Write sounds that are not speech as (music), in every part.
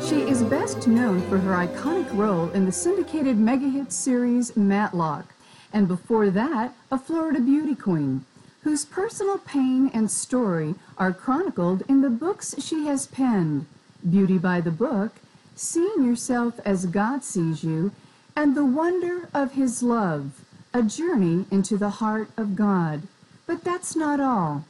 She is best known for her iconic role in the syndicated mega hit series Matlock, and before that, a Florida beauty queen, whose personal pain and story are chronicled in the books she has penned Beauty by the Book, Seeing Yourself as God Sees You, and The Wonder of His Love, a journey into the heart of God. But that's not all.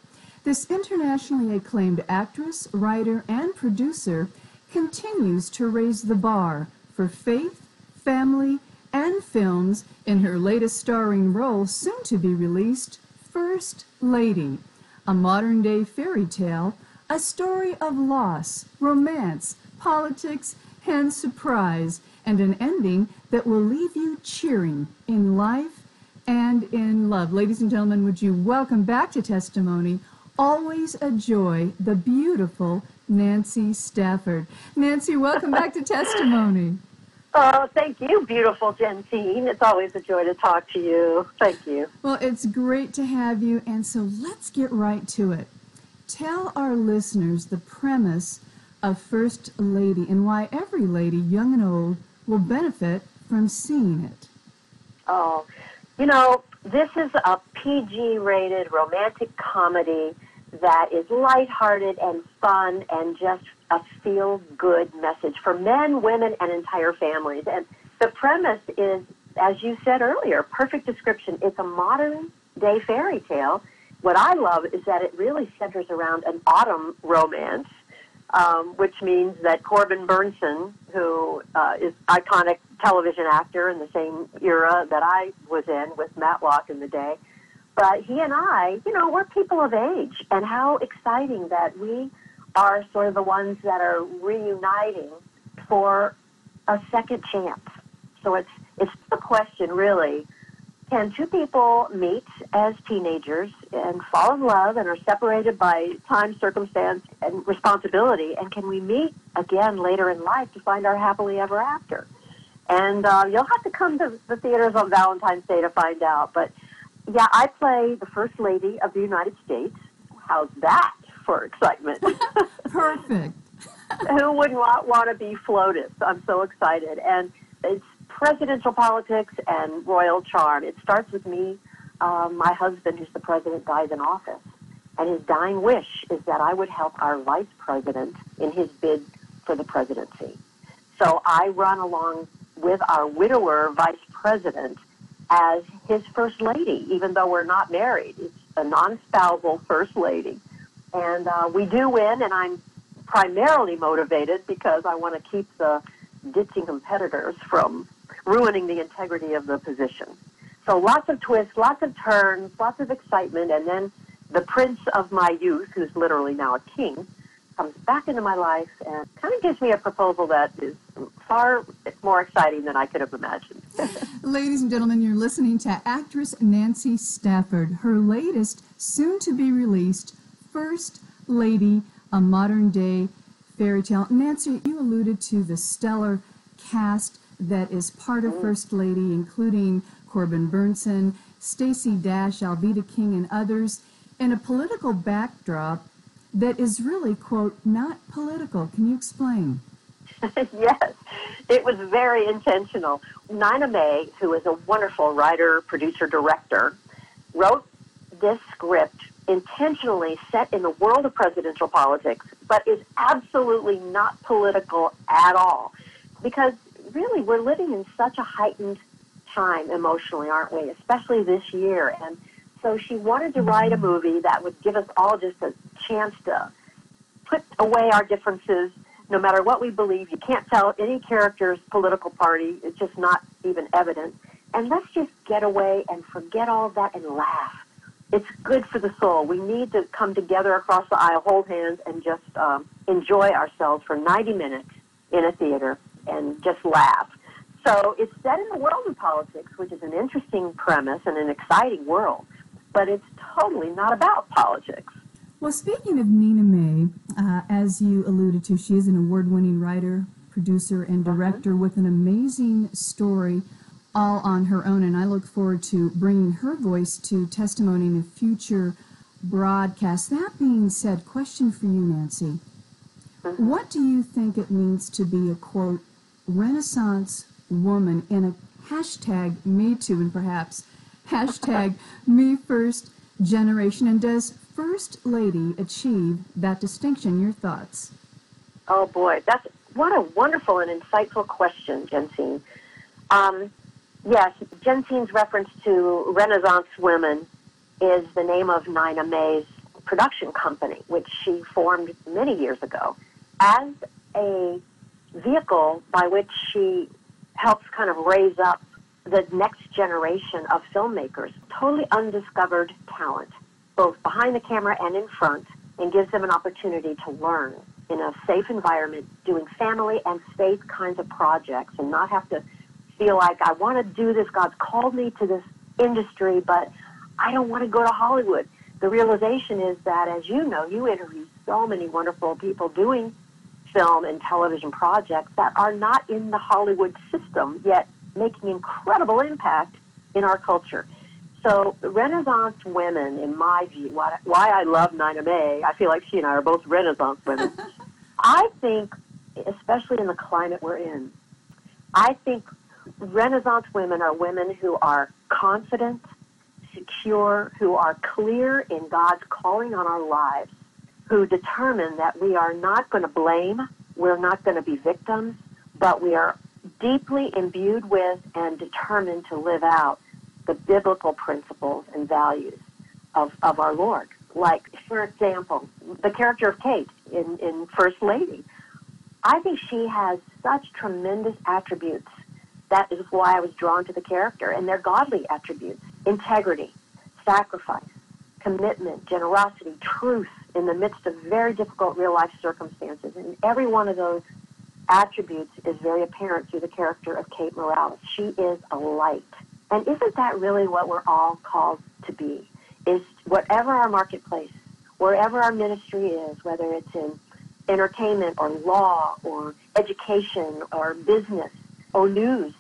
This internationally acclaimed actress, writer, and producer continues to raise the bar for faith, family, and films in her latest starring role, soon to be released, First Lady, a modern day fairy tale, a story of loss, romance, politics, and surprise, and an ending that will leave you cheering in life and in love. Ladies and gentlemen, would you welcome back to Testimony, always a joy, the beautiful Nancy Stafford. Nancy, welcome back to Testimony. (laughs) Oh, thank you, beautiful Jensine. It's always a joy to talk to you. Thank you. Well, it's great to have you, and so let's get right to it. Tell our listeners the premise of First Lady and why every lady, young and old, will benefit from seeing it. Oh, you know, this is a PG rated romantic comedy that is lighthearted and fun and just a feel good message for men, women, and entire families. And the premise is, as you said earlier, perfect description. It's a modern day fairy tale. What I love is that it really centers around an autumn romance, um, which means that Corbin Bernsen, who uh, is iconic television actor in the same era that I was in with Matlock in the day, but he and I, you know, we're people of age, and how exciting that we are sort of the ones that are reuniting for a second chance. So it's it's the question really. Can two people meet as teenagers and fall in love and are separated by time, circumstance, and responsibility? And can we meet again later in life to find our happily ever after? And uh, you'll have to come to the theaters on Valentine's Day to find out. But yeah, I play the First Lady of the United States. How's that for excitement? (laughs) Perfect. (laughs) Who wouldn't want, want to be FLOTUS? I'm so excited. And it's presidential politics and royal charm. It starts with me. Um, my husband, who's the president, dies in office. And his dying wish is that I would help our vice president in his bid for the presidency. So I run along with our widower vice president as his first lady, even though we're not married. It's a non-spousal first lady. And uh, we do win, and I'm primarily motivated because I want to keep the ditching competitors from ruining the integrity of the position. So lots of twists, lots of turns, lots of excitement, and then the prince of my youth, who's literally now a king, comes back into my life and kind of gives me a proposal that is far more exciting than I could have imagined. (laughs) Ladies and gentlemen, you're listening to actress Nancy Stafford. Her latest, soon to be released, First Lady, a modern day fairy tale. Nancy, you alluded to the stellar cast that is part of mm. First Lady, including Corbin Bernsen, Stacey Dash, Alveda King, and others, in a political backdrop that is really, quote, not political. Can you explain? (laughs) yes, it was very intentional. Nina May, who is a wonderful writer, producer, director, wrote this script intentionally set in the world of presidential politics, but is absolutely not political at all. Because really, we're living in such a heightened time emotionally, aren't we? Especially this year. And so she wanted to write a movie that would give us all just a chance to put away our differences. No matter what we believe, you can't tell any character's political party. It's just not even evident. And let's just get away and forget all of that and laugh. It's good for the soul. We need to come together across the aisle, hold hands, and just um, enjoy ourselves for 90 minutes in a theater and just laugh. So it's set in the world of politics, which is an interesting premise and an exciting world, but it's totally not about politics. Well, speaking of Nina May, uh, as you alluded to, she is an award winning writer, producer, and Uh-huh. director with an amazing story all on her own. And I look forward to bringing her voice to testimony in a future broadcast. That being said, question for you, Nancy. What do you think it means to be a quote Renaissance woman in a hashtag Me Too and perhaps hashtag (laughs) Me First generation? And does First Lady achieve that distinction? Your thoughts? Oh boy, that's what a wonderful and insightful question, Jensine. Um, yes, Jensine's reference to Renaissance women is the name of Nina May's production company, which she formed many years ago as a vehicle by which she helps kind of raise up the next generation of filmmakers, totally undiscovered talent, both behind the camera and in front, and gives them an opportunity to learn in a safe environment, doing family and faith kinds of projects, and not have to feel like I want to do this. God's called me to this industry, but I don't want to go to Hollywood. The realization is that, as you know, you interview so many wonderful people doing film and television projects that are not in the Hollywood system, yet making incredible impact in our culture. So, Renaissance women, in my view, why, why I love Nina May, I feel like she and I are both Renaissance women. (laughs) I think, especially in the climate we're in, I think Renaissance women are women who are confident, secure, who are clear in God's calling on our lives, who determine that we are not going to blame, we're not going to be victims, but we are deeply imbued with and determined to live out the biblical principles and values of, of our Lord. Like, for example, the character of Kate in, in First Lady. I think she has such tremendous attributes. That is why I was drawn to the character, and they're godly attributes integrity, sacrifice, commitment, generosity, truth in the midst of very difficult real life circumstances. And every one of those attributes is very apparent through the character of Kate Morales. She is a light. And isn't that really what we're all called to be? Is whatever our marketplace, wherever our ministry is, whether it's in entertainment or law or education or business or news,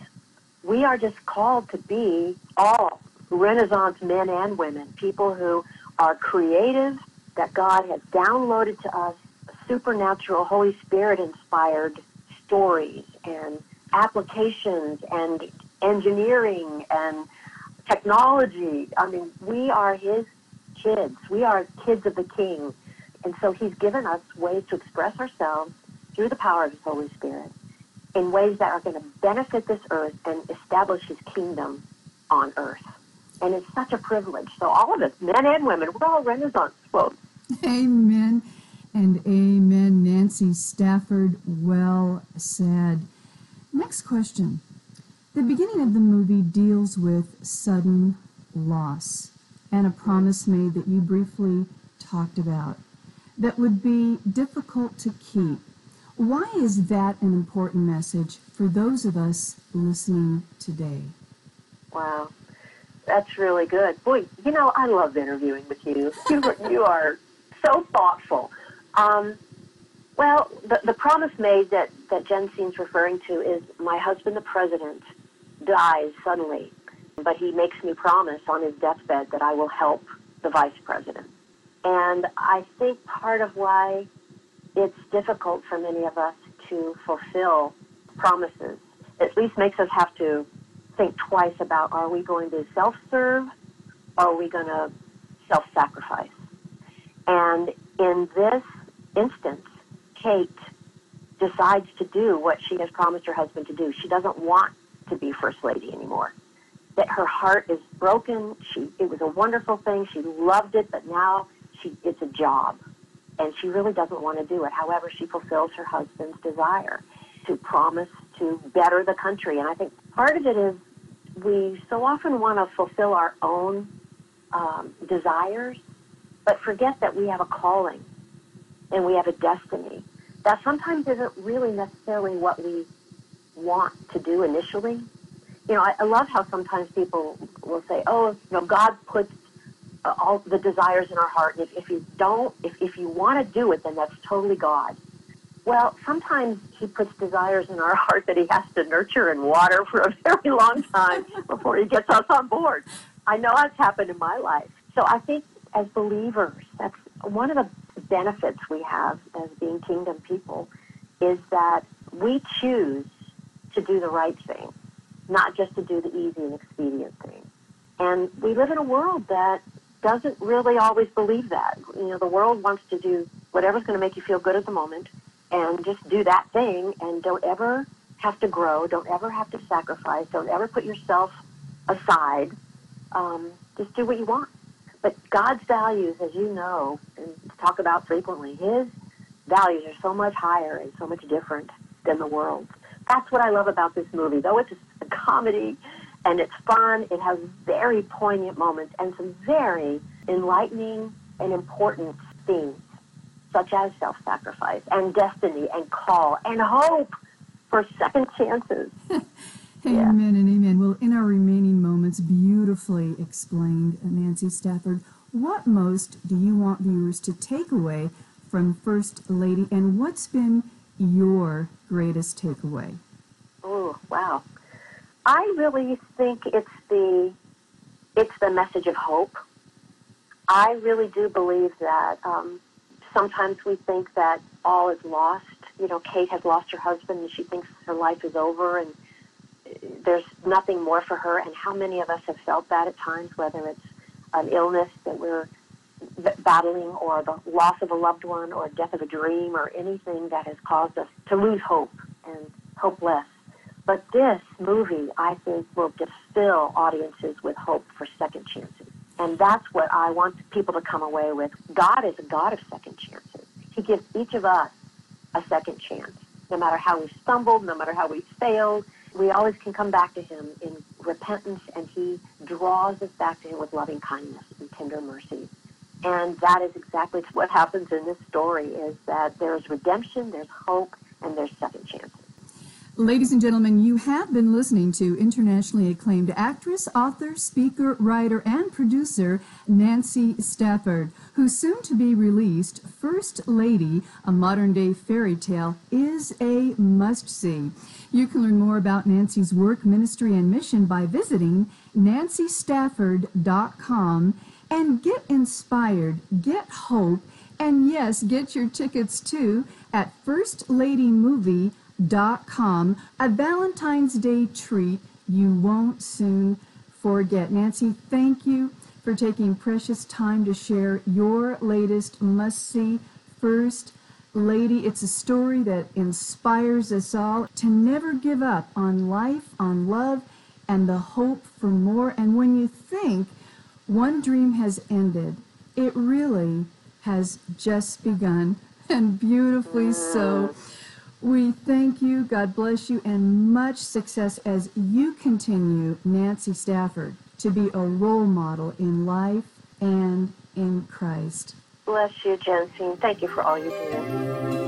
we are just called to be all Renaissance men and women, people who are creative, that God has downloaded to us supernatural, Holy Spirit inspired stories and applications and engineering and technology. I mean, we are His kids. We are kids of the King. And so He's given us ways to express ourselves through the power of His Holy Spirit in ways that are going to benefit this earth and establish His kingdom on earth. And it's such a privilege. So all of us, men and women, we're all Renaissance folks. Amen and amen. Nancy Stafford, well said. Next question. The beginning of the movie deals with sudden loss and a promise made that you briefly talked about that would be difficult to keep. Why is that an important message for those of us listening today? Wow. That's really good. Boy, you know, I love interviewing with you. (laughs) You are, you are so thoughtful. Um, well, the, the promise made that, that Jensine's referring to is my husband, the president, dies suddenly, but he makes me promise on his deathbed that I will help the vice president. And I think part of why it's difficult for many of us to fulfill promises, at least makes us have to think twice about are we going to self serve or are we going to self sacrifice? And in this instance, Kate decides to do what she has promised her husband to do. She doesn't want to be First Lady anymore. That her heart is broken. She it was a wonderful thing. She loved it, but now she it's a job. And she really doesn't want to do it. However, she fulfills her husband's desire to promise to better the country. And I think part of it is we so often want to fulfill our own um, desires, but forget that we have a calling and we have a destiny that sometimes isn't really necessarily what we want to do initially. You know, I, I love how sometimes people will say, "Oh, you know, God puts uh, all the desires in our heart, and if, if you don't, if, if you want to do it, then that's totally God." Well, sometimes He puts desires in our (laughs) heart that He has to nurture and water for a very long time before He gets us on board. I know that's happened in my life. So I think as believers, that's one of the benefits we have as being kingdom people is that we choose to do the right thing, not just to do the easy and expedient thing. And we live in a world that doesn't really always believe that. You know, the world wants to do whatever's going to make you feel good at the moment and just do that thing and don't ever have to grow, don't ever have to sacrifice, don't ever put yourself aside. Um, just do what you want. But God's values, as you know and talk about frequently, His values are so much higher and so much different than the world's. That's what I love about this movie. Though it's a comedy and it's fun, it has very poignant moments and some very enlightening and important themes, such as self-sacrifice and destiny and call and hope for second chances. (laughs) Amen and amen. Well, in our remaining moments, beautifully explained, Nancy Stafford, what most do you want viewers to take away from First Lady, and what's been your greatest takeaway? Oh, wow. I really think it's the it's the message of hope. I really do believe that um, sometimes we think that all is lost. You know, Kate has lost her husband, and she thinks her life is over, and there's nothing more for her. And how many of us have felt that at times, whether it's an illness that we're battling or the loss of a loved one or death of a dream or anything that has caused us to lose hope and hopeless. But this movie, I think, will just fill audiences with hope for second chances. And that's what I want people to come away with. God is a God of second chances. He gives each of us a second chance. No matter how we stumbled, no matter how we failed, we always can come back to him in repentance and he draws us back to him with loving kindness and tender mercy. And that is exactly (laughs) what happens in this story is that there's redemption, there's hope, and there's second chances. Ladies and gentlemen, you have been listening to internationally acclaimed actress, author, speaker, writer, and producer Nancy Stafford, whose soon to be released First Lady, a modern day fairy tale, is a must see. You can learn more about Nancy's work, ministry, and mission by visiting nancystafford.com and get inspired, get hope, and yes, get your tickets too at firstladymovie.com. A Valentine's Day treat you won't soon forget. Nancy, thank you for taking precious time to share your latest must see first lady. It's a story that inspires us all to never give up on life, on love, and the hope for more. And when you think one dream has ended, it really has just begun, (laughs) and beautifully so. We thank you, God bless you, and much success as you continue, Nancy Stafford, to be a role model in life and in Christ. Bless you, Jensine. Thank you for all you do.